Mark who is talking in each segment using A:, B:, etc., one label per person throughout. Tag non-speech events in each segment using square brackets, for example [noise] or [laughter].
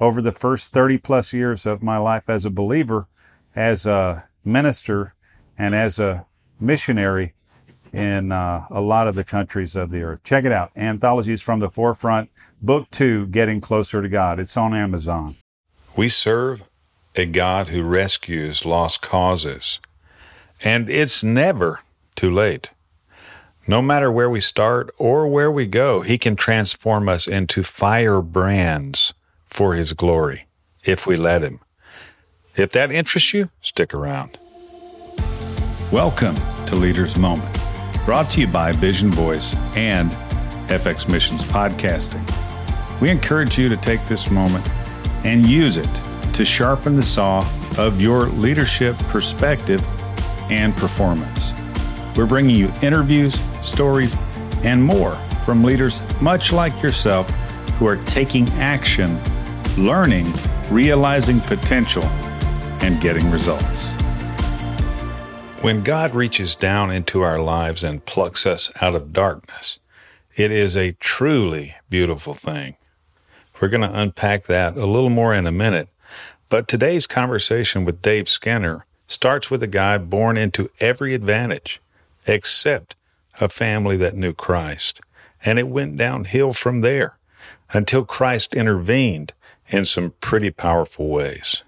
A: over the first 30 plus years of my life as a believer, as a minister, and as a missionary in uh, a lot of the countries of the earth. Check it out. Anthologies from the Forefront, Book Two Getting Closer to God. It's on Amazon.
B: We serve a God who rescues lost causes, and it's never too late. No matter where we start or where we go, He can transform us into firebrands for His glory if we let Him. If that interests you, stick around. Welcome to Leaders Moment, brought to you by Vision Voice and FX Missions Podcasting. We encourage you to take this moment and use it to sharpen the saw of your leadership perspective and performance. We're bringing you interviews, stories, and more from leaders much like yourself who are taking action, learning, realizing potential, and getting results. When God reaches down into our lives and plucks us out of darkness, it is a truly beautiful thing. We're going to unpack that a little more in a minute, but today's conversation with Dave Skinner starts with a guy born into every advantage except a family that knew Christ. And it went downhill from there until Christ intervened in some pretty powerful ways.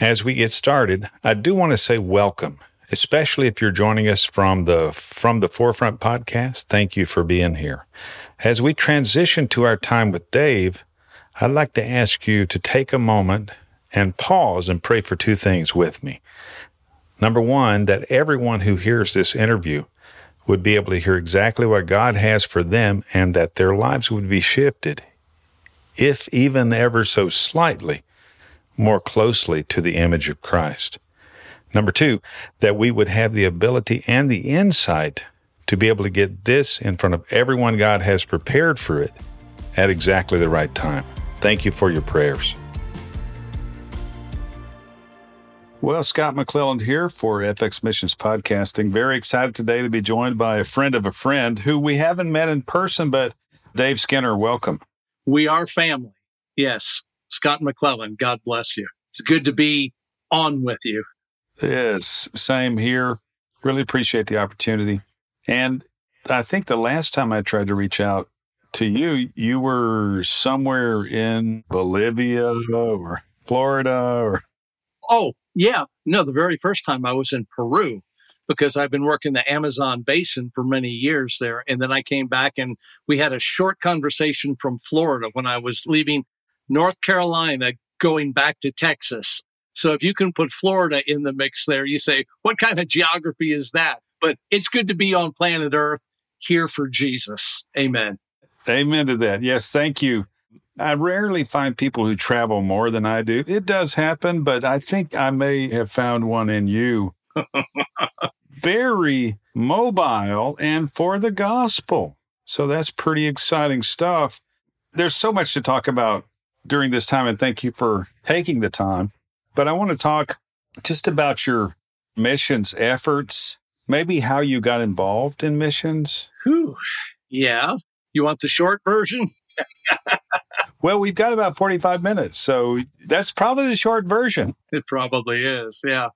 B: As we get started, I do want to say welcome, especially if you're joining us from the From the Forefront podcast. Thank you for being here. As we transition to our time with Dave, I'd like to ask you to take a moment and pause and pray for two things with me. Number one, that everyone who hears this interview would be able to hear exactly what God has for them and that their lives would be shifted, if even ever so slightly, more closely to the image of Christ. Number two, that we would have the ability and the insight to be able to get this in front of everyone God has prepared for it at exactly the right time. Thank you for your prayers. Well, Scott McClelland here for FX Missions Podcasting. Very excited today to be joined by a friend of a friend who we haven't met in person, but Dave Skinner, welcome.
C: We are family. Yes. Scott McClellan, God bless you. It's good to be on with you.
A: Yes, same here. Really appreciate the opportunity. And I think the last time I tried to reach out to you, you were somewhere in Bolivia or Florida or.
C: Oh, yeah. No, the very first time I was in Peru because I've been working the Amazon basin for many years there. And then I came back and we had a short conversation from Florida when I was leaving North Carolina going back to Texas. So if you can put Florida in the mix there, you say, what kind of geography is that? But it's good to be on planet Earth here for Jesus. Amen.
A: Amen to that. Yes, thank you. I rarely find people who travel more than I do. It does happen, but I think I may have found one in you. Very mobile and for the gospel. So that's pretty exciting stuff. There's so much to talk about during this time, and thank you for taking the time. But I want to talk just about your missions efforts, maybe how you got involved in missions.
C: Whew. Yeah. You want the short version?
A: Well, we've got about 45 minutes, so that's probably the short version.
C: It probably is, yeah.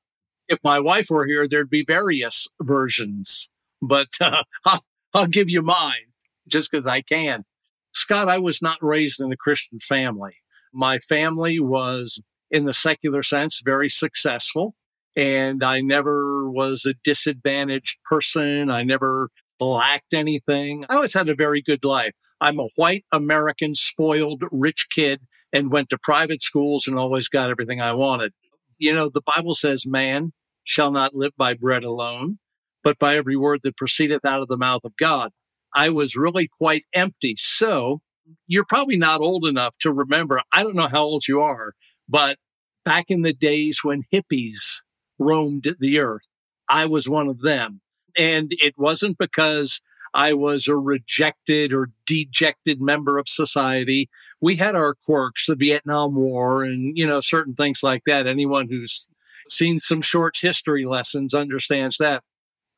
C: If my wife were here, there'd be various versions, but uh, [laughs] I'll, I'll give you mine just because I can. Scott, I was not raised in a Christian family. My family was, in the secular sense, very successful. And I never was a disadvantaged person. I never lacked anything. I always had a very good life. I'm a white American, spoiled, rich kid and went to private schools and always got everything I wanted. You know, the Bible says, man shall not live by bread alone, but by every word that proceedeth out of the mouth of God. I was really quite empty. So you're probably not old enough to remember. I don't know how old you are, But back in the days when hippies roamed the earth, I was one of them. And it wasn't because I was a rejected or dejected member of society. We had our quirks, the Vietnam War and, you know, certain things like that. Anyone who's seen some short history lessons understands that.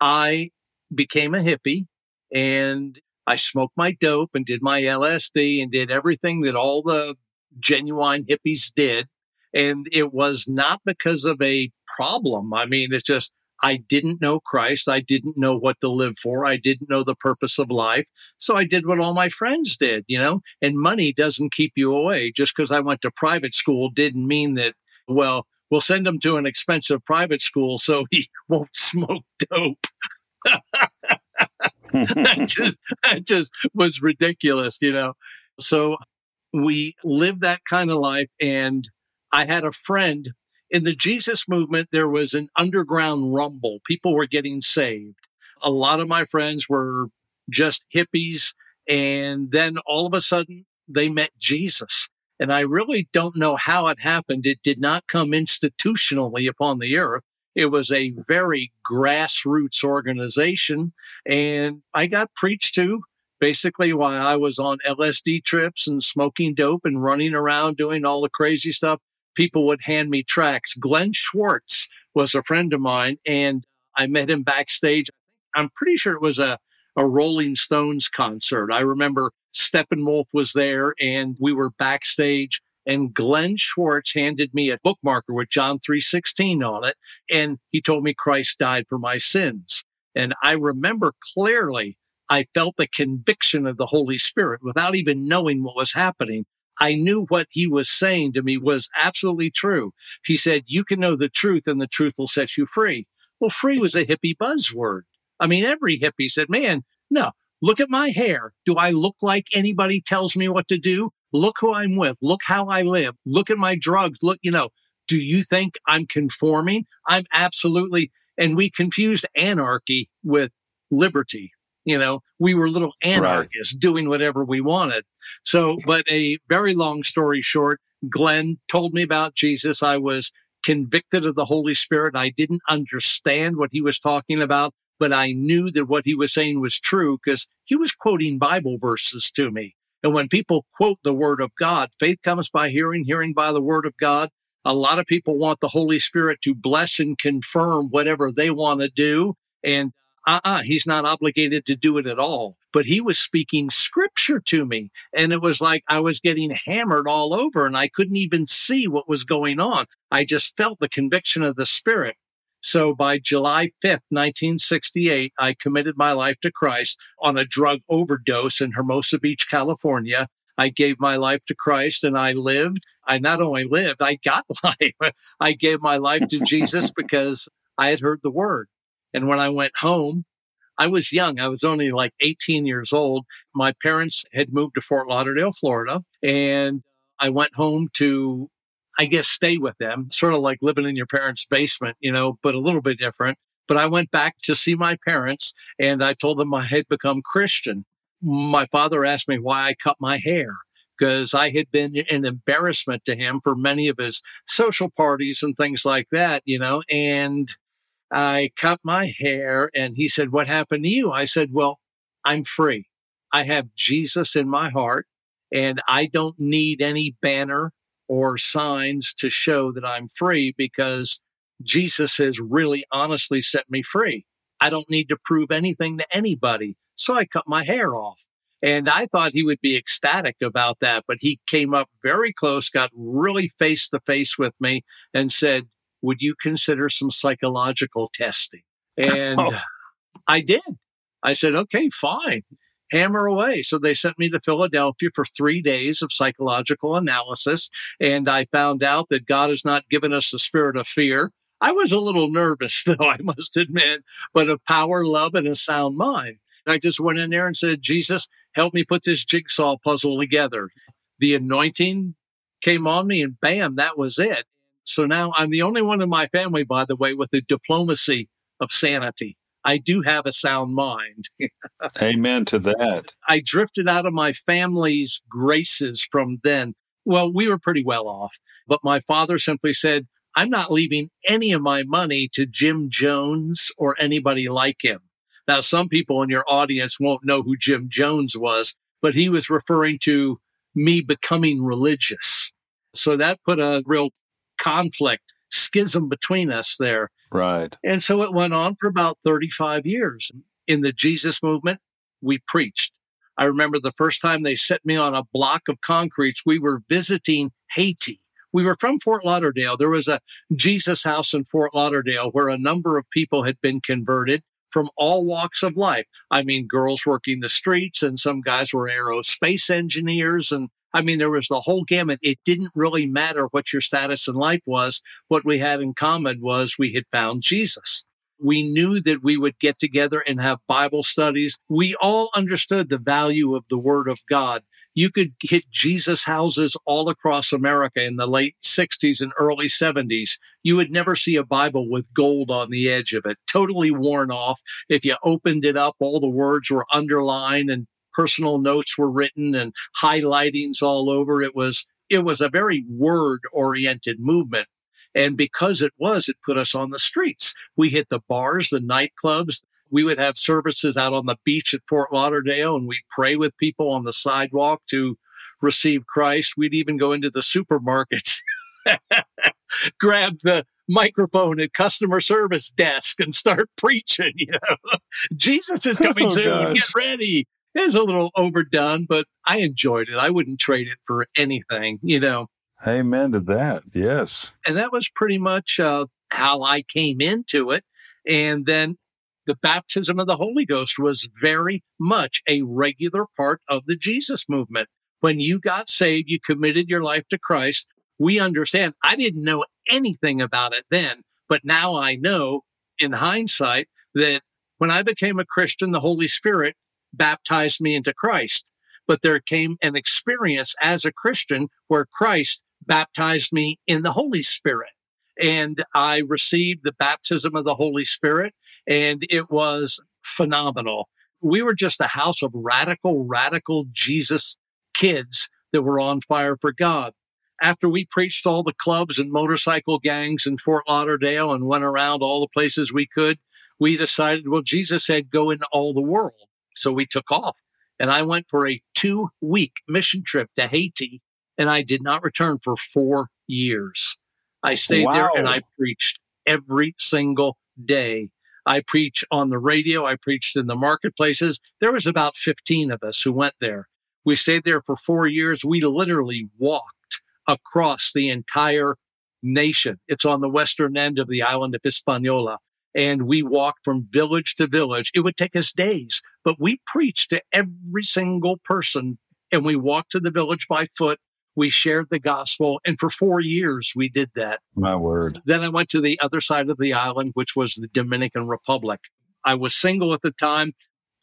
C: I became a hippie and I smoked my dope and did my LSD and did everything that all the genuine hippies did. And it was not because of a problem. I mean, it's just, I didn't know Christ. I didn't know what to live for. I didn't know the purpose of life. So I did what all my friends did, you know, and money doesn't keep you away. Just because I went to private school didn't mean that, well, we'll send him to an expensive private school so he [laughs] won't smoke dope. [laughs] that, just, that just was ridiculous, you know. So we lived that kind of life. And I had a friend in the Jesus movement, there was an underground rumble. People were getting saved. A lot of my friends were just hippies. And then all of a sudden, they met Jesus. And I really don't know how it happened. It did not come institutionally upon the earth. It was a very grassroots organization. And I got preached to basically while I was on LSD trips and smoking dope and running around doing all the crazy stuff. People would hand me tracks. Glenn Schwartz was a friend of mine, and I met him backstage. I'm pretty sure it was a, a Rolling Stones concert. I remember Steppenwolf was there and we were backstage and Glenn Schwartz handed me a bookmarker with John 3:16 on it and he told me Christ died for my sins. And I remember clearly I felt the conviction of the Holy Spirit without even knowing what was happening. I knew what he was saying to me was absolutely true. He said, You can know the truth and the truth will set you free. Well, free was a hippie buzzword. I mean, every hippie said, Man, no, Look at my hair. Do I look like anybody tells me what to do? Look who I'm with. Look how I live. Look at my drugs. Look, you know, do you think I'm conforming? I'm absolutely, and we confused anarchy with liberty. You know, we were little anarchists right. doing whatever we wanted. So, but a very long story short, Glenn told me about Jesus. I was convicted of the Holy Spirit. I didn't understand what he was talking about but I knew that what he was saying was true because he was quoting Bible verses to me. And when people quote the word of God, faith comes by hearing, hearing by the word of God. A lot of people want the Holy Spirit to bless and confirm whatever they want to do. And uh-uh, he's not obligated to do it at all. But he was speaking scripture to me. And it was like I was getting hammered all over and I couldn't even see what was going on. I just felt the conviction of the Spirit. So by July 5th, 1968, I committed my life to Christ on a drug overdose in Hermosa Beach, California. I gave my life to Christ and I lived. I not only lived, I got [laughs] life. I gave my life to Jesus [laughs] because I had heard the word. And when I went home, I was young. I was only like 18 years old. My parents had moved to Fort Lauderdale, Florida, and I went home to I guess, stay with them, sort of like living in your parents' basement, you know, but a little bit different. But I went back to see my parents and I told them I had become Christian. My father asked me why I cut my hair because I had been an embarrassment to him for many of his social parties and things like that, you know, and I cut my hair and he said, What happened to you? I said, Well, I'm free. I have Jesus in my heart and I don't need any banner or signs to show that I'm free because Jesus has really honestly set me free. I don't need to prove anything to anybody. So I cut my hair off. And I thought he would be ecstatic about that, but he came up very close, got really face to face with me and said, would you consider some psychological testing? [laughs] And oh. I did. I said, okay, fine hammer away. So they sent me to Philadelphia for three days of psychological analysis. And I found out that God has not given us the spirit of fear. I was a little nervous, [laughs] though, I must admit, but of power, love, and a sound mind. I just went in there and said, Jesus, help me put this jigsaw puzzle together. The anointing came on me, and bam, that was it. So now I'm the only one in my family, by the way, with the diplomacy of sanity. I do have a sound mind. [laughs]
B: Amen to that.
C: I drifted out of my family's graces from then. Well, we were pretty well off, but my father simply said, I'm not leaving any of my money to Jim Jones or anybody like him. Now, some people in your audience won't know who Jim Jones was, but he was referring to me becoming religious. So that put a real conflict, schism between us there.
A: Right.
C: And so it went on for about 35 years. In the Jesus movement, we preached. I remember the first time they set me on a block of concrete, we were visiting Haiti. We were from Fort Lauderdale. There was a Jesus house in Fort Lauderdale where a number of people had been converted from all walks of life. I mean, girls working the streets, and some guys were aerospace engineers. And I mean, there was the whole gamut. It didn't really matter what your status in life was. What we had in common was we had found Jesus. We knew that we would get together and have Bible studies. We all understood the value of the Word of God. You could hit Jesus houses all across America in the late 60s and early 70s. You would never see a Bible with gold on the edge of it, totally worn off. If you opened it up, all the words were underlined and personal notes were written and highlightings all over. It was it was a very word oriented movement. And because it was, it put us on the streets. We hit the bars, the nightclubs. We would have services out on the beach at Fort Lauderdale and we'd pray with people on the sidewalk to receive Christ. We'd even go into the supermarkets, [laughs] grab the microphone at customer service desk and start [laughs] preaching, you know. Jesus is coming
A: Oh,
C: soon.
A: gosh.
C: Get ready. It was a little overdone, but I enjoyed it. I wouldn't trade it for anything, you know
A: Amen to that. Yes.
C: and that was pretty much uh, how I came into it. And then the baptism of the Holy Ghost was very much a regular part of the Jesus movement. When you got saved, you committed your life to Christ. We understand. I didn't know anything about it then, but now I know in hindsight that when I became a Christian, the Holy Spirit baptized me into Christ. But there came an experience as a Christian where Christ baptized me in the Holy Spirit. And I received the baptism of the Holy Spirit, and it was phenomenal. We were just a house of radical, radical Jesus kids that were on fire for God. After we preached all the clubs and motorcycle gangs in Fort Lauderdale and went around all the places we could, we decided, well, Jesus said, go into all the world. So we took off. And I went for a two week mission trip to Haiti and I did not return for four years. I stayed there and I preached every single day. I preach on the radio. I preached in the marketplaces. There was about 15 of us who went there. We stayed there for four years. We literally walked across the entire nation. It's on the western end of the island of Hispaniola. And we walked from village to village. It would take us days, but we preached to every single person and we walked to the village by foot. We shared the gospel. And for four years, we did that.
A: My word.
C: Then I went to the other side of the island, which was the Dominican Republic. I was single at the time.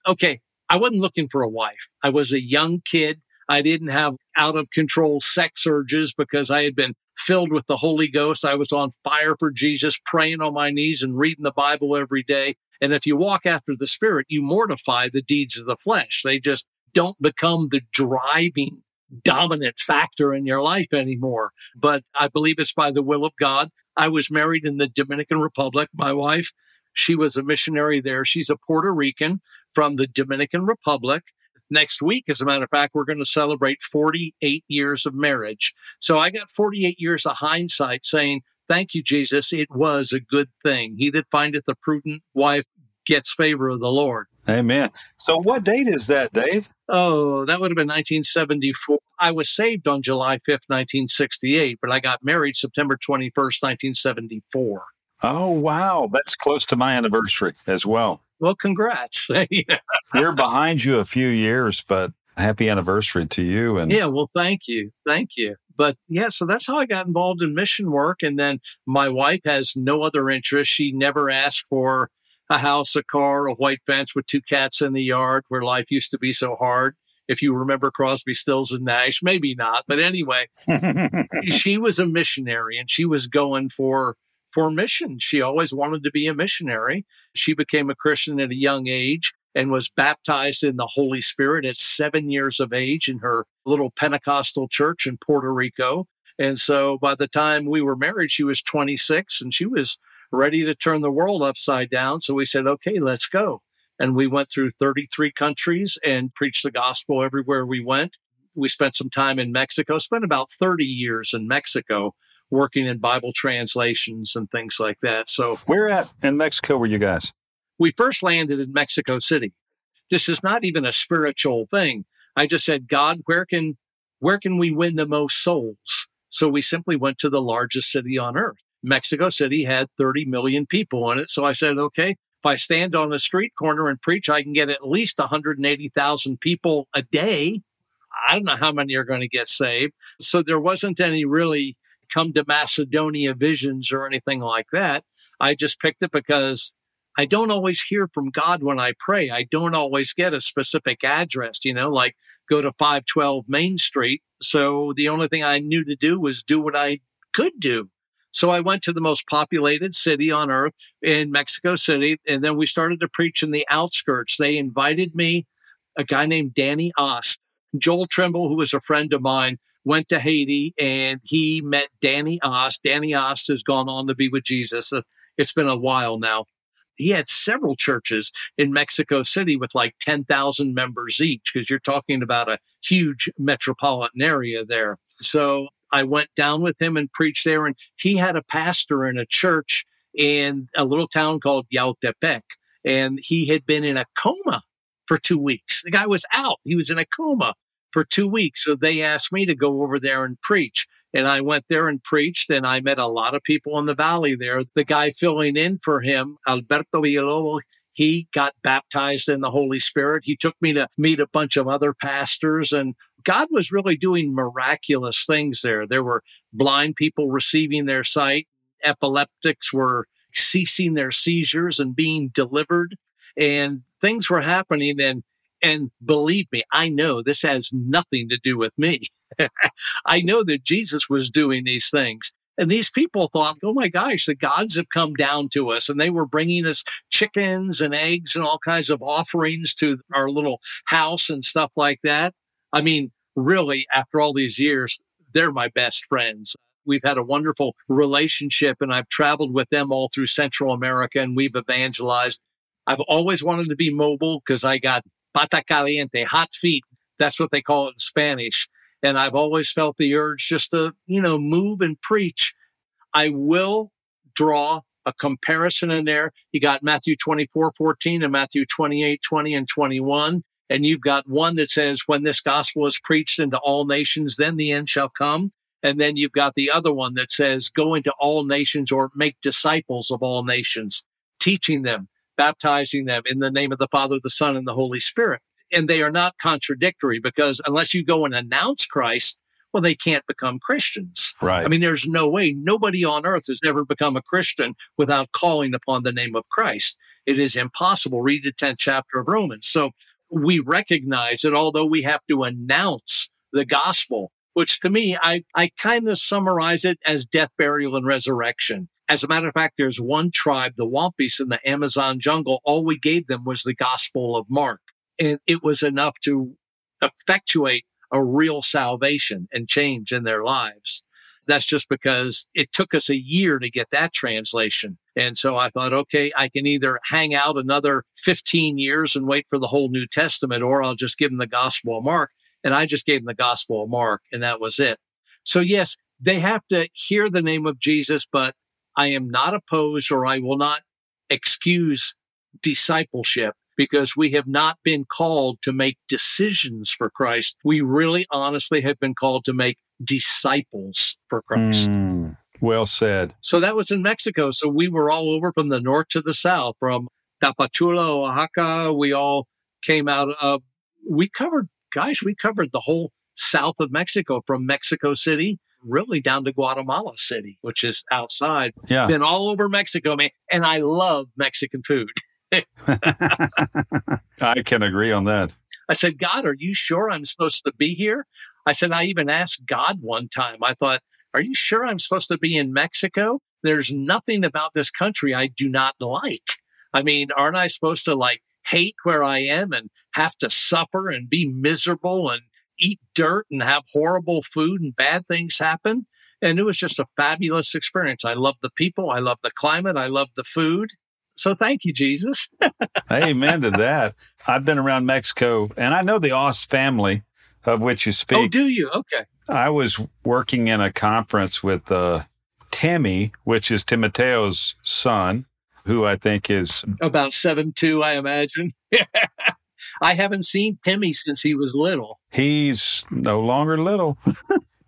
C: Okay, I wasn't looking for a wife. I was a young kid. I didn't have out of control sex urges because I had been filled with the Holy Ghost. I was on fire for Jesus, praying on my knees and reading the Bible every day. And if you walk after the Spirit, you mortify the deeds of the flesh. They just don't become the driving dominant factor in your life anymore. But I believe it's by the will of God. I was married in the Dominican Republic. My wife, she was a missionary there. She's a Puerto Rican from the Dominican Republic. Next week, as a matter of fact, we're going to celebrate 48 years of marriage. So I got 48 years of hindsight saying, Thank you, Jesus. It was a good thing. He that findeth a prudent wife gets favor of the Lord.
A: Amen. So, what date is that, Dave?
C: Oh, that would have been 1974. I was saved on July 5th, 1968, but I got married September 21st, 1974.
A: Oh, wow. That's close to my anniversary as well.
C: Well, congrats. [laughs] yeah,
A: We're behind you a few years, but happy anniversary to you. And Yeah,
C: well, thank you. Thank you. But yeah, so that's how I got involved in mission work. And then my wife has no other interest. She never asked for a house, a car, a white fence with two cats in the yard where life used to be so hard. If you remember Crosby, Stills, and Nash, maybe not. But anyway, [laughs] she was a missionary and she was going for for mission. She always wanted to be a missionary. She became a Christian at a young age and was baptized in the Holy Spirit at seven years of age in her little Pentecostal church in Puerto Rico. And so by the time we were married, she was 26 and she was ready to turn the world upside down. So we said, okay, let's go. And we went through 33 countries and preached the gospel everywhere we went. We spent some time in Mexico, spent about 30 years in Mexico working in Bible translations and things like that. So,
A: where at in Mexico were you guys?
C: We first landed in Mexico City. This is not even a spiritual thing. I just said, God, where can where can we win the most souls? So we simply went to the largest city on earth. Mexico City had 30 million people in it. So I said, okay, if I stand on a street corner and preach, I can get at least 180,000 people a day. I don't know how many are going to get saved. So there wasn't any really come to Macedonia visions or anything like that. I just picked it because I don't always hear from God when I pray. I don't always get a specific address, you know, like go to 512 Main Street. So the only thing I knew to do was do what I could do. So I went to the most populated city on earth in Mexico City. And then we started to preach in the outskirts. They invited me, a guy named Danny Ost. Joel Trimble, who was a friend of mine, went to Haiti and he met Danny Ost. Danny Ost has gone on to be with Jesus. Uh, it's been a while now. He had several churches in Mexico City with like 10,000 members each, because you're talking about a huge metropolitan area there. So I went down with him and preached there. And he had a pastor in a church in a little town called Yautepec. And he had been in a coma for two weeks. The guy was out. He was in a coma for two weeks. So they asked me to go over there and preach. And I went there and preached, and I met a lot of people in the valley there. The guy filling in for him, Alberto Villalobos, he got baptized in the Holy Spirit. He took me to meet a bunch of other pastors, and God was really doing miraculous things there. There were blind people receiving their sight, epileptics were ceasing their seizures and being delivered, and things were happening. And and believe me, I know this has nothing to do with me. [laughs] I know that Jesus was doing these things. And these people thought, oh my gosh, the gods have come down to us. And they were bringing us chickens and eggs and all kinds of offerings to our little house and stuff like that. I mean, really, after all these years, they're my best friends. We've had a wonderful relationship, and I've traveled with them all through Central America, and we've evangelized. I've always wanted to be mobile because I got pata caliente, hot feet. That's what they call it in Spanish. And I've always felt the urge just to, you know, move and preach. I will draw a comparison in there. You got Matthew 24, 14 and Matthew 28, 20 and 21. And you've got one that says, when this gospel is preached into all nations, then the end shall come. And then you've got the other one that says, go into all nations or make disciples of all nations, teaching them, baptizing them in the name of the Father, the Son, and the Holy Spirit. And they are not contradictory because unless you go and announce Christ, well, they can't become Christians.
A: Right.
C: I mean, there's no way nobody on earth has ever become a Christian without calling upon the name of Christ. It is impossible. Read the 10th chapter of Romans. So we recognize that although we have to announce the gospel, which to me, I, I kind of summarize it as death, burial, and resurrection. As a matter of fact, there's one tribe, the Wampis in the Amazon jungle. All we gave them was the gospel of Mark. And it was enough to effectuate a real salvation and change in their lives. That's just because it took us a year to get that translation. And so I thought, okay, I can either hang out another 15 years and wait for the whole New Testament, or I'll just give them the Gospel of Mark. And I just gave them the Gospel of Mark, and that was it. So, yes, they have to hear the name of Jesus, but I am not opposed or I will not excuse discipleship because we have not been called to make decisions for Christ. We really honestly have been called to make disciples for Christ.
A: Mm, well said.
C: So that was in Mexico. So we were all over from the north to the south, from Tapachula, Oaxaca. We all came out of, we covered, guys, we covered the whole south of Mexico from Mexico City really down to Guatemala City, which is outside.
A: Yeah.
C: Been all over Mexico, man. And I love Mexican food. [laughs] [laughs]
A: I can agree on that.
C: I said, God, are you sure I'm supposed to be here? I said, I even asked God one time. I thought, Are you sure I'm supposed to be in Mexico? There's nothing about this country I do not like. I mean, aren't I supposed to like hate where I am and have to suffer and be miserable and eat dirt and have horrible food and bad things happen. And it was just a fabulous experience. I love the people. I love the climate. I love the food. So thank you, Jesus. [laughs]
A: Amen to that. I've been around Mexico and I know the Ost family of which you oh, speak.
C: Oh, do you? Okay.
A: I was working in a conference with uh, Timmy, which is Timoteo's son, who I think is
C: about seven two, I imagine. [laughs] I haven't seen Timmy since he was little.
A: He's no longer little. [laughs]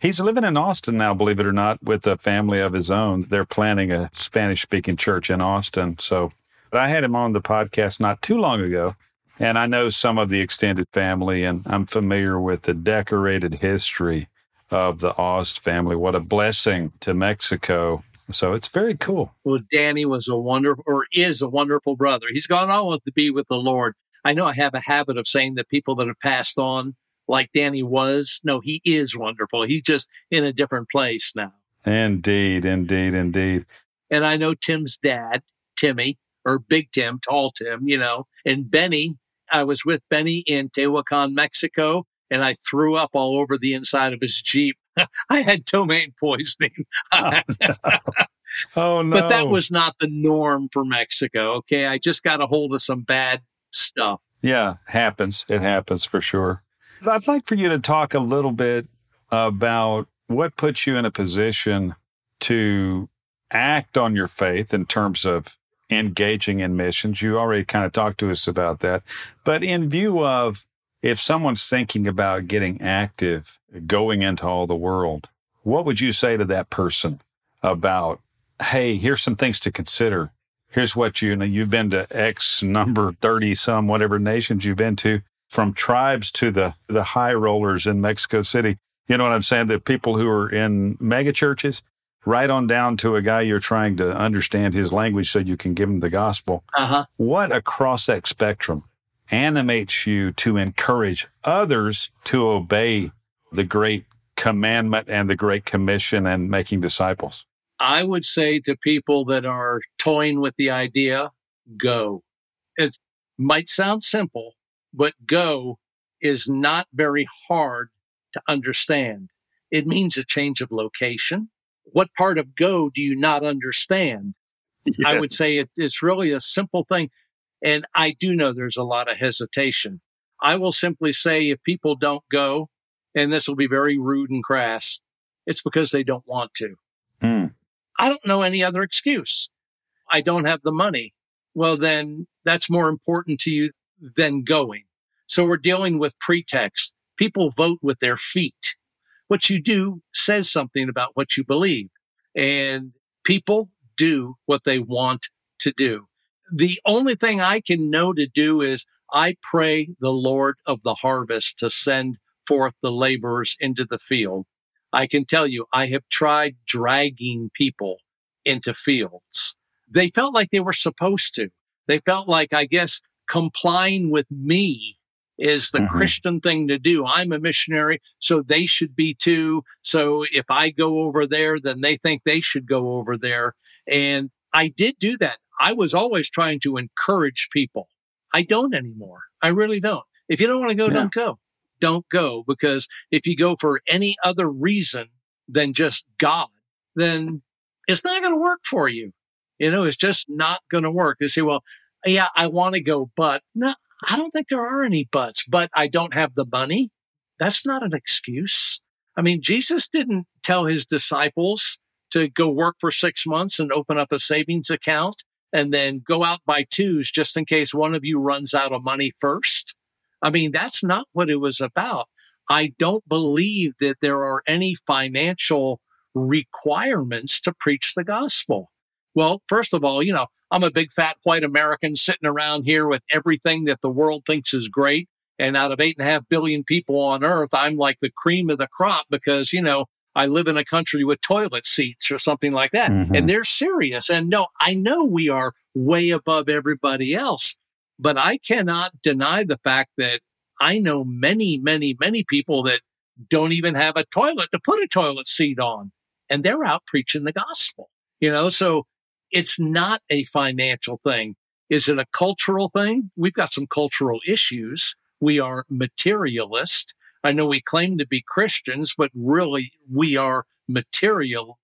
A: He's living in Austin now, believe it or not, with a family of his own. They're planning a Spanish speaking church in Austin. So I had him on the podcast not too long ago. And I know some of the extended family, and I'm familiar with the decorated history of the Ost family. What a blessing to Mexico. So it's very cool.
C: Well, Danny was a wonderful, or is a wonderful brother. He's gone on to be with the Lord. I know I have a habit of saying that people that have passed on, like Danny was, no, he is wonderful. He's just in a different place now.
A: Indeed, indeed, indeed.
C: And I know Tim's dad, Timmy, or Big Tim, Tall Tim, you know, and Benny. I was with Benny in Tehuacan, Mexico, and I threw up all over the inside of his Jeep. [laughs] I had ptomaine poisoning.
A: oh, no. [laughs]
C: But that was not the norm for Mexico. Okay. I just got a hold of some bad stuff.
A: Yeah, happens. It happens for sure. I'd like for you to talk a little bit about what puts you in a position to act on your faith in terms of engaging in missions. You already kind of talked to us about that. But in view of if someone's thinking about getting active, going into all the world, what would you say to that person about, hey, here's some things to consider. Here's what you, know, you've been to X number 30 some, whatever nations you've been to, from tribes to the, the high rollers in Mexico City. You know what I'm saying? The people who are in mega churches, right on down to a guy you're trying to understand his language so you can give him the gospel.
C: Uh-huh.
A: What across that spectrum animates you to encourage others to obey the great commandment and the great commission and making disciples?
C: I would say to people that are toying with the idea, go. It might sound simple, but go is not very hard to understand. It means a change of location. What part of go do you not understand? Yes. I would say it, it's really a simple thing. And I do know there's a lot of hesitation. I will simply say if people don't go, and this will be very rude and crass, it's because they don't want to.
A: Mm.
C: I don't know any other excuse. I don't have the money. Well, then that's more important to you than going. So we're dealing with pretext. People vote with their feet. What you do says something about what you believe. And people do what they want to do the only thing I can know to do is I pray the Lord of the harvest to send forth the laborers into the field. I can tell you, I have tried dragging people into fields. They felt like they were supposed to. They felt like, I guess, complying with me is the mm-hmm. Christian thing to do. I'm a missionary, so they should be too. So if I go over there, then they think they should go over there. And I did do that. I was always trying to encourage people. I don't anymore. I really don't. If you don't want to go, yeah. don't go. Don't go because if you go for any other reason than just God, then it's not going to work for you. You know, it's just not going to work. They say, well, yeah, I want to go, but no, I don't think there are any buts, but I don't have the money. That's not an excuse. I mean, Jesus didn't tell his disciples to go work for six months and open up a savings account and then go out by twos just in case one of you runs out of money first. I mean, that's not what it was about. I don't believe that there are any financial requirements to preach the gospel. Well, first of all, you know, I'm a big fat white American sitting around here with everything that the world thinks is great. And out of eight and a half billion people on earth, I'm like the cream of the crop because, you know, I live in a country with toilet seats or something like that. Mm-hmm. And they're serious. And no, I know we are way above everybody else, but I cannot deny the fact that I know many, many, many people that don't even have a toilet to put a toilet seat on and they're out preaching the gospel, you know? So it's not a financial thing. Is it a cultural thing? We've got some cultural issues. We are materialist. I know we claim to be Christians, but really we are materialist.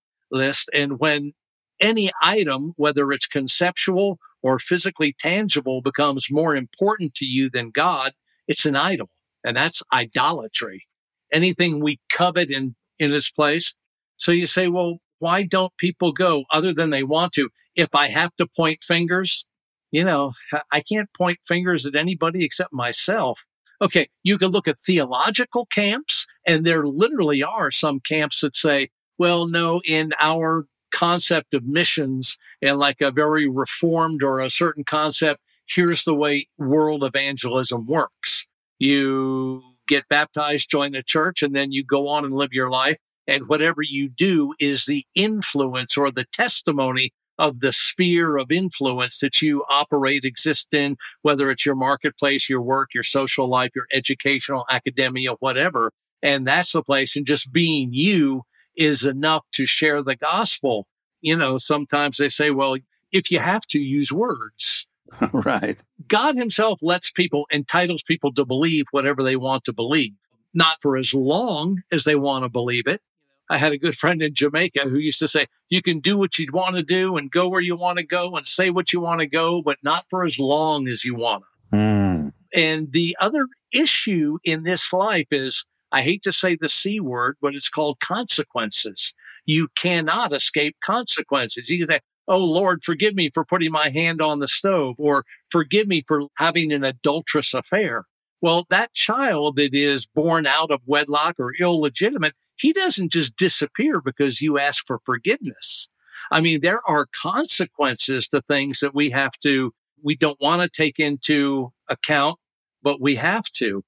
C: And when any item, whether it's conceptual or physically tangible, becomes more important to you than God, it's an idol. And that's idolatry. Anything we covet in, in its place. So you say, well, why don't people go other than they want to? If I have to point fingers, you know, I can't point fingers at anybody except myself. Okay, you can look at theological camps, and there literally are some camps that say, well, no, in our concept of missions and like a very reformed or a certain concept, here's the way world evangelism works. You get baptized, join a church, and then you go on and live your life. And whatever you do is the influence or the testimony of the sphere of influence that you operate, exist in, whether it's your marketplace, your work, your social life, your educational, academia, whatever. And that's the place. And just being you is enough to share the gospel. You know, sometimes they say, well, if you have to use words, [laughs]
A: right.
C: God himself lets people, entitles people to believe whatever they want to believe, not for as long as they want to believe it. I had a good friend in Jamaica who used to say, you can do what you want to do and go where you want to go and say what you want to go, but not for as long as you want to.
A: Mm.
C: And the other issue in this life is I hate to say the C word, but it's called consequences. You cannot escape consequences. You can say, Oh Lord, forgive me for putting my hand on the stove or forgive me for having an adulterous affair. Well, that child that is born out of wedlock or illegitimate, he doesn't just disappear because you ask for forgiveness. I mean, there are consequences to things that we have to, we don't want to take into account, but we have to.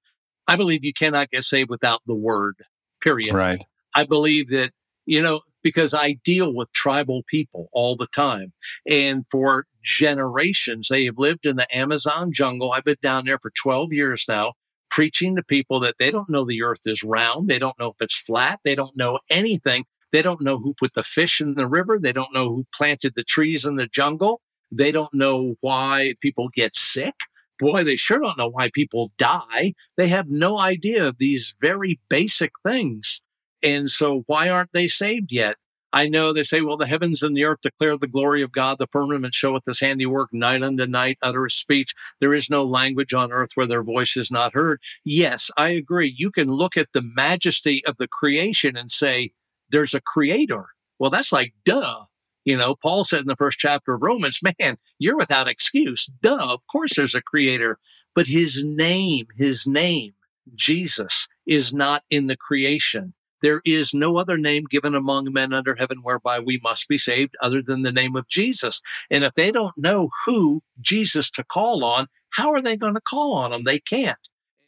C: I believe you cannot get saved without the word, period.
A: Right.
C: I believe that, you know, because I deal with tribal people all the time. And for generations, they have lived in the Amazon jungle. I've been down there for 12 years now, preaching to people that they don't know the earth is round. They don't know if it's flat. They don't know anything. They don't know who put the fish in the river. They don't know who planted the trees in the jungle. They don't know why people get sick boy, they sure don't know why people die. They have no idea of these very basic things. And so why aren't they saved yet? I know they say, well, the heavens and the earth declare the glory of God. The firmament showeth his handiwork. Night unto night uttereth speech. There is no language on earth where their voice is not heard. Yes, I agree. You can look at the majesty of the creation and say, there's a creator. Well, that's like, duh. You know, Paul said in the first chapter of Romans, man, you're without excuse. Duh, of course there's a creator. But his name, his name, Jesus, is not in the creation. There is no other name given among men under heaven whereby we must be saved other than the name of Jesus. And if they don't know who Jesus to call on, how are they going to call on him? They can't.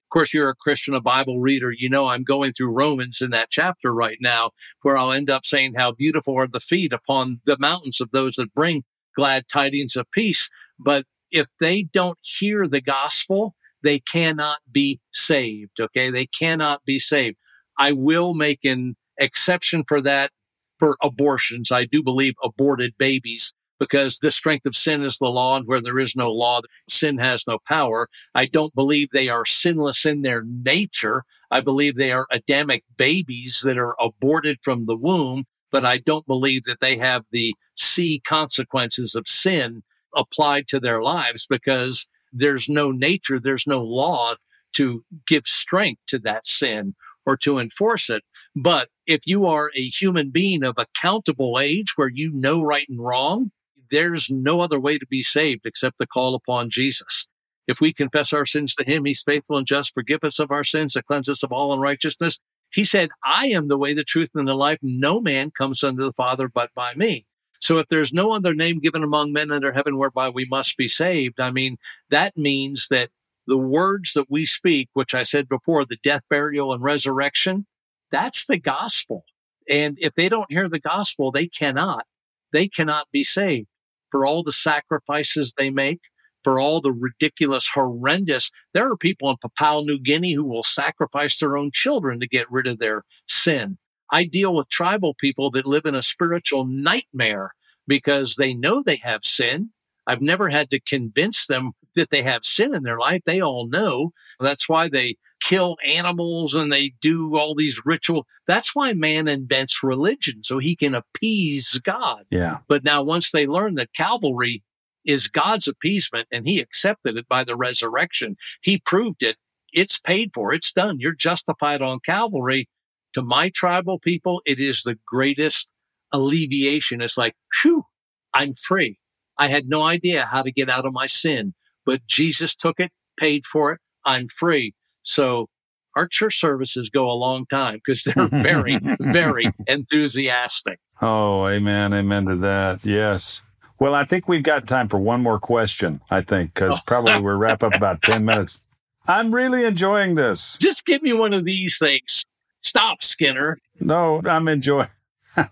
C: Of course, you're a Christian, a Bible reader. You know, I'm going through Romans in that chapter right now, where I'll end up saying how beautiful are the feet upon the mountains of those that bring glad tidings of peace. But if they don't hear the gospel, they cannot be saved. Okay. They cannot be saved. I will make an exception for that for abortions. I do believe aborted babies because the strength of sin is the law, and where there is no law, sin has no power. I don't believe they are sinless in their nature. I believe they are Adamic babies that are aborted from the womb, but I don't believe that they have the C consequences of sin applied to their lives because there's no nature, there's no law to give strength to that sin or to enforce it. But if you are a human being of accountable age where you know right and wrong, there's no other way to be saved except to call upon Jesus. If we confess our sins to him, he's faithful and just, forgive us of our sins, to cleanse us of all unrighteousness. He said, I am the way, the truth, and the life. No man comes unto the Father but by me. So if there's no other name given among men under heaven whereby we must be saved, I mean, that means that the words that we speak, which I said before, the death, burial, and resurrection, that's the gospel. And if they don't hear the gospel, they cannot. They cannot be saved for all the sacrifices they make, for all the ridiculous, horrendous. There are people in Papua New Guinea who will sacrifice their own children to get rid of their sin. I deal with tribal people that live in a spiritual nightmare because they know they have sin. I've never had to convince them that they have sin in their life. They all know. That's why they kill animals and they do all these ritual. That's why man invents religion so he can appease God.
A: Yeah.
C: But now once they learn that Calvary is God's appeasement and he accepted it by the resurrection, he proved it. It's paid for. It's done. You're justified on Calvary. To my tribal people, it is the greatest alleviation. It's like, whew, I'm free. I had no idea how to get out of my sin, but Jesus took it, paid for it. I'm free. So our church services go a long time because they're [laughs] very, very enthusiastic.
A: Oh, amen. Amen to that. Yes. Well, I think we've got time for one more question, I think, because oh. probably [laughs] we'll wrap up about 10 minutes. I'm really enjoying this.
C: Just give me one of these things. Stop, Skinner.
A: No, I'm enjoying. [laughs]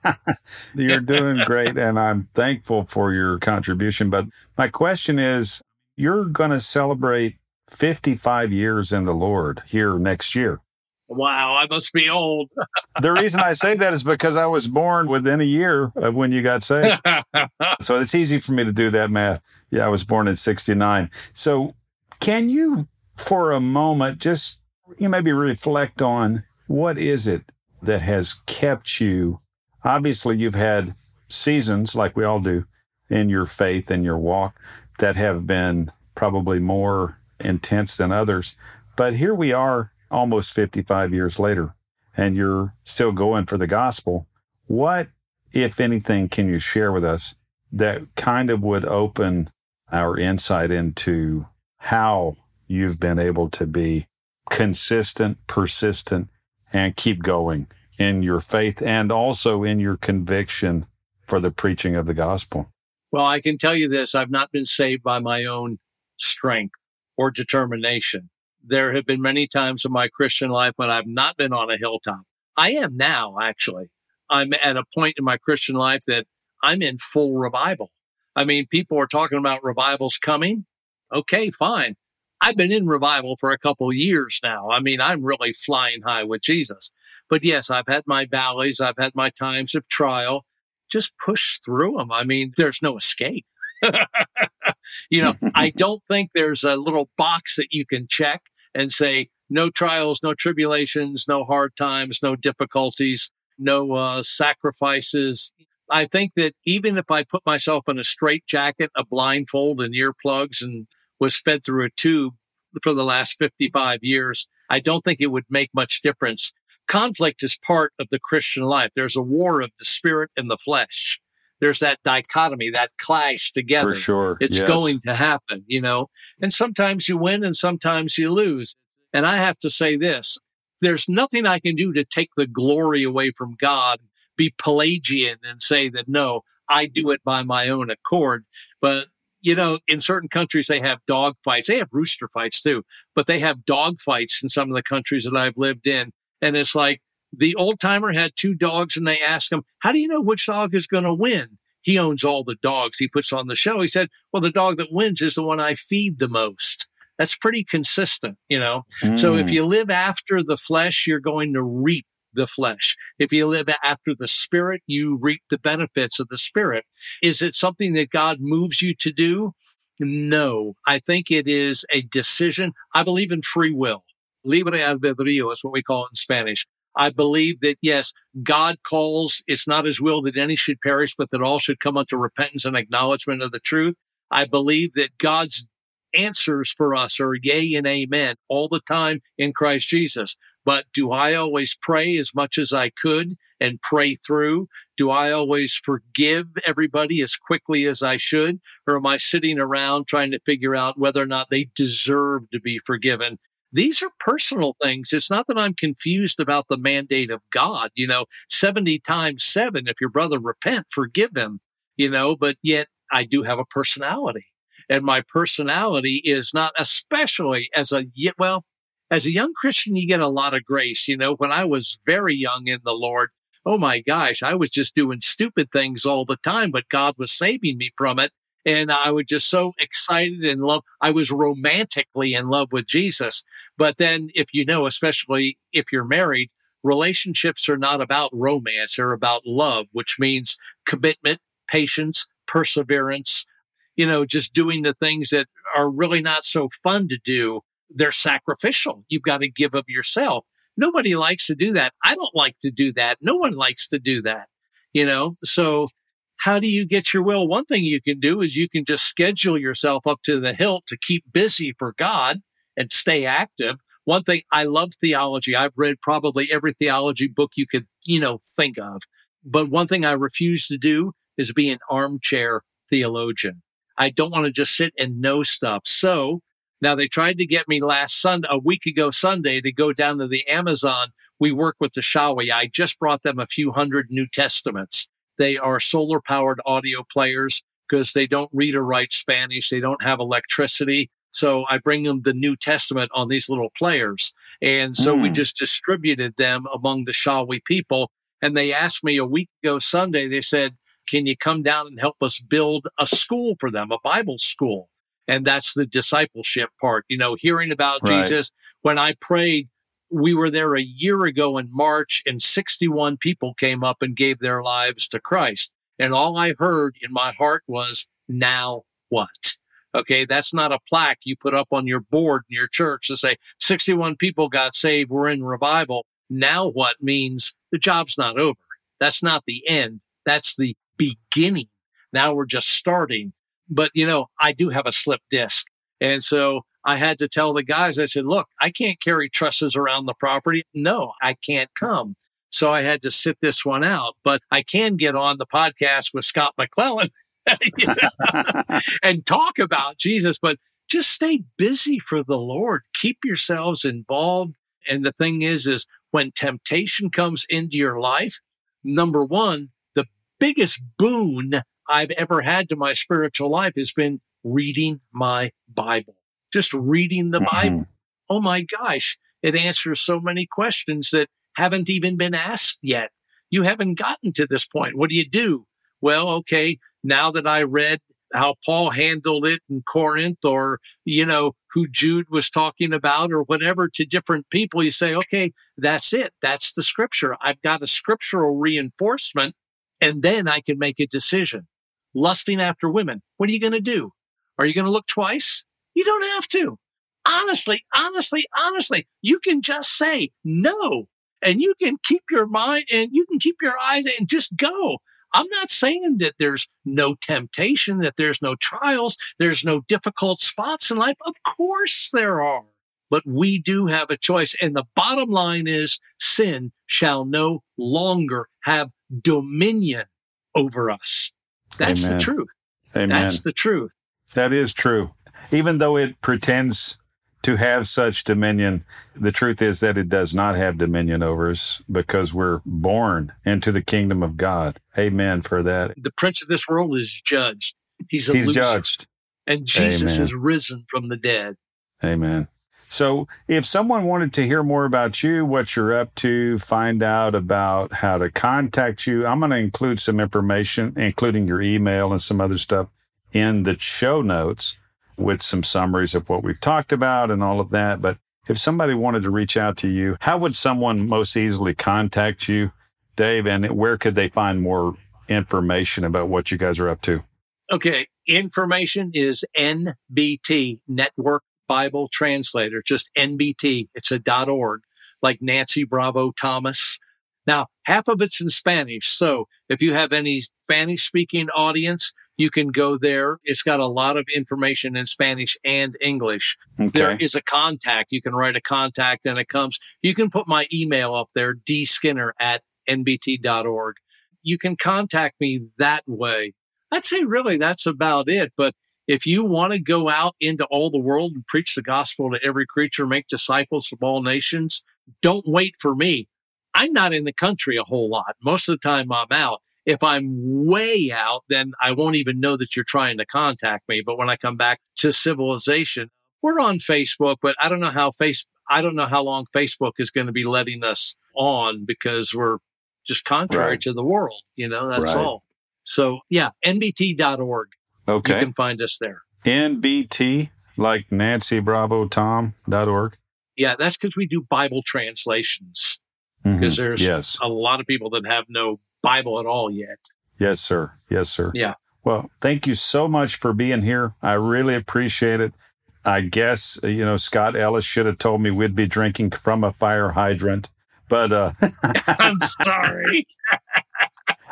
A: You're doing great, and I'm thankful for your contribution. But my question is you're going to celebrate 55 years in the Lord here next year.
C: Wow, I must be old. [laughs]
A: the reason I say that is because I was born within a year of when you got saved. [laughs] so it's easy for me to do that math. Yeah, I was born in 69. So can you, for a moment, just you maybe reflect on what is it that has kept you? Obviously, you've had seasons like we all do in your faith and your walk that have been probably more intense than others. But here we are almost 55 years later, and you're still going for the gospel. What, if anything, can you share with us that kind of would open our insight into how you've been able to be consistent, persistent, and keep going in your faith and also in your conviction for the preaching of the gospel?
C: Well, I can tell you this I've not been saved by my own strength or determination. There have been many times in my Christian life when I've not been on a hilltop. I am now, actually. I'm at a point in my Christian life that I'm in full revival. I mean, people are talking about revivals coming. Okay, fine. I've been in revival for a couple years now. I mean, I'm really flying high with Jesus. But yes, I've had my valleys. I've had my times of trial. Just push through them. I mean, there's no escape. [laughs] you know, I [laughs] don't think there's a little box that you can check and say, no trials, no tribulations, no hard times, no difficulties, no uh, sacrifices. I think that even if I put myself in a straight jacket, a blindfold, and earplugs, and was fed through a tube for the last 55 years, I don't think it would make much difference. Conflict is part of the Christian life. There's a war of the spirit and the flesh. There's that dichotomy, that clash together.
A: For sure.
C: It's
A: yes.
C: going to happen, you know, and sometimes you win and sometimes you lose. And I have to say this there's nothing I can do to take the glory away from God, be Pelagian and say that no, I do it by my own accord. But you know, in certain countries, they have dog fights. They have rooster fights too, but they have dog fights in some of the countries that I've lived in. And it's like the old timer had two dogs and they asked him, How do you know which dog is going to win? He owns all the dogs he puts on the show. He said, Well, the dog that wins is the one I feed the most. That's pretty consistent, you know? Mm. So if you live after the flesh, you're going to reap the flesh. If you live after the spirit, you reap the benefits of the spirit. Is it something that God moves you to do? No, I think it is a decision. I believe in free will. Libre albedrío is what we call it in Spanish. I believe that yes, God calls, it's not his will that any should perish, but that all should come unto repentance and acknowledgement of the truth. I believe that God's answers for us are yea and amen all the time in Christ Jesus. But do I always pray as much as I could and pray through? Do I always forgive everybody as quickly as I should? Or am I sitting around trying to figure out whether or not they deserve to be forgiven? These are personal things. It's not that I'm confused about the mandate of God. You know, 70 times seven, if your brother repent, forgive him, you know, but yet I do have a personality. And my personality is not, especially as a, well, as a young Christian, you get a lot of grace. You know, when I was very young in the Lord, oh my gosh, I was just doing stupid things all the time, but God was saving me from it. And I was just so excited and love. I was romantically in love with Jesus. But then, if you know, especially if you're married, relationships are not about romance, they're about love, which means commitment, patience, perseverance, you know, just doing the things that are really not so fun to do they're sacrificial. You've got to give of yourself. Nobody likes to do that. I don't like to do that. No one likes to do that, you know? So how do you get your will? One thing you can do is you can just schedule yourself up to the hilt to keep busy for God and stay active. One thing I love theology. I've read probably every theology book you could, you know, think of. But one thing I refuse to do is be an armchair theologian. I don't want to just sit and know stuff. So now they tried to get me last Sunday, a week ago Sunday, to go down to the Amazon. We work with the Shawi. I just brought them a few hundred New Testaments. They are solar powered audio players because they don't read or write Spanish. They don't have electricity. So I bring them the New Testament on these little players. And so mm. we just distributed them among the Shawi people. And they asked me a week ago Sunday, they said, can you come down and help us build a school for them, a Bible school? And that's the discipleship part, you know, hearing about right. Jesus. When I prayed, we were there a year ago in March and 61 people came up and gave their lives to Christ. And all I heard in my heart was, now what? Okay. That's not a plaque you put up on your board in your church to say 61 people got saved. We're in revival. Now what means the job's not over. That's not the end. That's the beginning. Now we're just starting. But, you know, I do have a slip disc. And so I had to tell the guys, I said, look, I can't carry trusses around the property. No, I can't come. So I had to sit this one out, but I can get on the podcast with Scott McClellan [laughs] [laughs] and talk about Jesus, but just stay busy for the Lord. Keep yourselves involved. And the thing is, is when temptation comes into your life, number one, the biggest boon I've ever had to my spiritual life has been reading my Bible. Just reading the mm-hmm. Bible. Oh my gosh, it answers so many questions that haven't even been asked yet. You haven't gotten to this point. What do you do? Well, okay, now that I read how Paul handled it in Corinth or, you know, who Jude was talking about or whatever to different people, you say, okay, that's it. That's the scripture. I've got a scriptural reinforcement and then I can make a decision. Lusting after women. What are you going to do? Are you going to look twice? You don't have to. Honestly, honestly, honestly, you can just say no and you can keep your mind and you can keep your eyes and just go. I'm not saying that there's no temptation, that there's no trials, there's no difficult spots in life. Of course there are. But we do have a choice. And the bottom line is sin shall no longer have dominion over us. That's Amen. the truth. Amen. That's the truth.
A: That is true. Even though it pretends to have such dominion, the truth is that it does not have dominion over us because we're born into the kingdom of God. Amen for that.
C: The prince of this world is judged. He's a
A: He's judged.
C: And Jesus Amen. is risen from the dead.
A: Amen. So, if someone wanted to hear more about you, what you're up to, find out about how to contact you, I'm going to include some information, including your email and some other stuff in the show notes with some summaries of what we've talked about and all of that. But if somebody wanted to reach out to you, how would someone most easily contact you, Dave? And where could they find more information about what you guys are up to?
C: Okay. Information is NBT Network Bible Translator, just NBT. It's a dot .org, like Nancy Bravo Thomas. Now, half of it's in Spanish. So if you have any Spanish speaking audience, you can go there. It's got a lot of information in Spanish and English. Okay. There is a contact. You can write a contact and it comes. You can put my email up there, dskinner at nbt.org. You can contact me that way. I'd say really that's about it. But if you want to go out into all the world and preach the gospel to every creature, make disciples of all nations, don't wait for me. I'm not in the country a whole lot. Most of the time I'm out. If I'm way out, then I won't even know that you're trying to contact me. But when I come back to civilization, we're on Facebook, but I don't know how face I don't know how long Facebook is going to be letting us on because we're just contrary right. to the world. You know, that's right. all. So yeah, nbt.org. Okay. You can find us there.
A: NBT, like Nancy Bravo Tom.org.
C: Yeah, that's because we do Bible translations. Because mm-hmm. there's yes. a lot of people that have no Bible at all yet.
A: Yes, sir. Yes, sir.
C: Yeah.
A: Well, thank you so much for being here. I really appreciate it. I guess, you know, Scott Ellis should have told me we'd be drinking from a fire hydrant. But uh, [laughs] [laughs]
C: I'm sorry.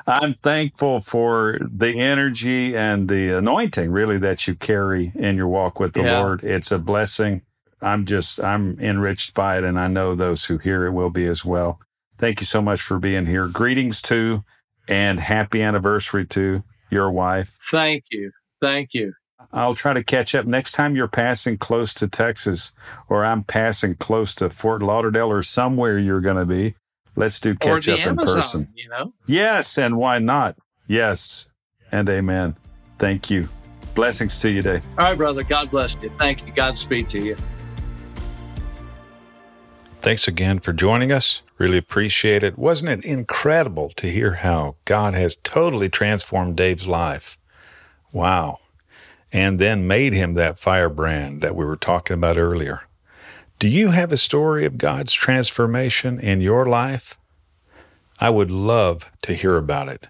A: I'm thankful for the energy and the anointing, really, that you carry in your walk with the
C: Yeah.
A: Lord. It's a blessing. I'm just, I'm enriched by it, and I know those who hear it will be as well. Thank you so much for being here. Greetings to and happy anniversary to your wife.
C: Thank you. Thank you.
A: I'll try to catch up next time you're passing close to Texas or I'm passing close to Fort Lauderdale or somewhere you're going to be. Let's do catch up in person.
C: you know?
A: Yes, and why not? Yes, and amen. Thank you. Blessings to you today.
C: All right, brother. God bless you. Thank you. Godspeed to you.
B: Thanks again for joining us. Really appreciate it. Wasn't it incredible to hear how God has totally transformed Dave's life? Wow. And then made him that firebrand that we were talking about earlier. Do you have a story of God's transformation in your life? I would love to hear about it.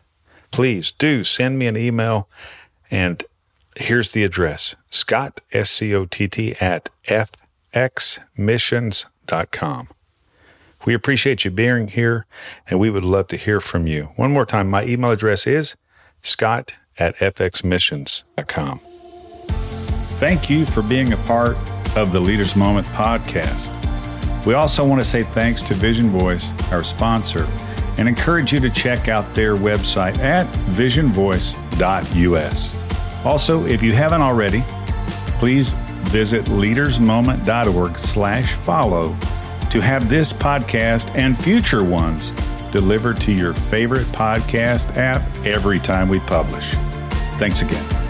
B: Please do send me an email and here's the address Scott, S C O T T, at We appreciate you being here and we would love to hear from you. One more time, my email address is scott at fxmissions.com.
A: Thank you for being a part of the Leaders Moment podcast. We also want to say thanks to Vision Voice, our sponsor, and encourage you to check out their website at visionvoice.us. Also, if you haven't already, please visit leadersmoment.org slash follow to have this podcast and future ones delivered to your favorite podcast app every time we publish. Thanks again.